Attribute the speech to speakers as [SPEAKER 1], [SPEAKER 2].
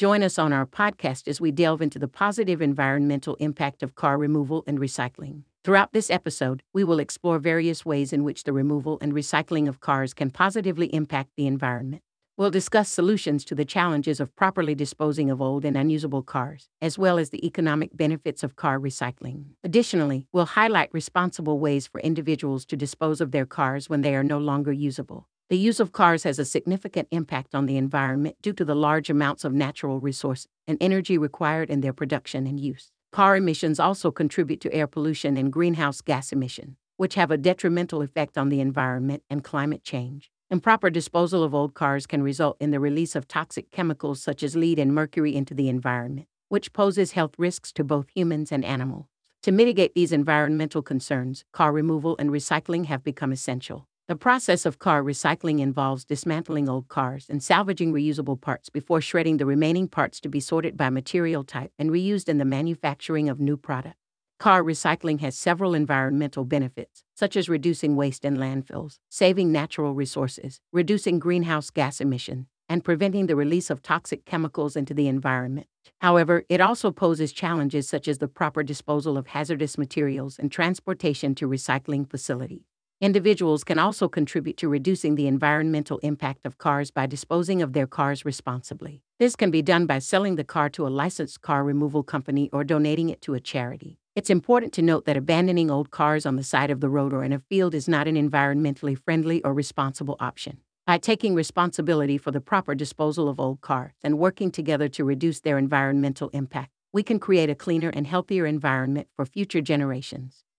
[SPEAKER 1] Join us on our podcast as we delve into the positive environmental impact of car removal and recycling. Throughout this episode, we will explore various ways in which the removal and recycling of cars can positively impact the environment. We'll discuss solutions to the challenges of properly disposing of old and unusable cars, as well as the economic benefits of car recycling. Additionally, we'll highlight responsible ways for individuals to dispose of their cars when they are no longer usable. The use of cars has a significant impact on the environment due to the large amounts of natural resource and energy required in their production and use. Car emissions also contribute to air pollution and greenhouse gas emission, which have a detrimental effect on the environment and climate change. Improper disposal of old cars can result in the release of toxic chemicals such as lead and mercury into the environment, which poses health risks to both humans and animals. To mitigate these environmental concerns, car removal and recycling have become essential. The process of car recycling involves dismantling old cars and salvaging reusable parts before shredding the remaining parts to be sorted by material type and reused in the manufacturing of new products. Car recycling has several environmental benefits, such as reducing waste in landfills, saving natural resources, reducing greenhouse gas emissions, and preventing the release of toxic chemicals into the environment. However, it also poses challenges such as the proper disposal of hazardous materials and transportation to recycling facilities. Individuals can also contribute to reducing the environmental impact of cars by disposing of their cars responsibly. This can be done by selling the car to a licensed car removal company or donating it to a charity. It's important to note that abandoning old cars on the side of the road or in a field is not an environmentally friendly or responsible option. By taking responsibility for the proper disposal of old cars and working together to reduce their environmental impact, we can create a cleaner and healthier environment for future generations.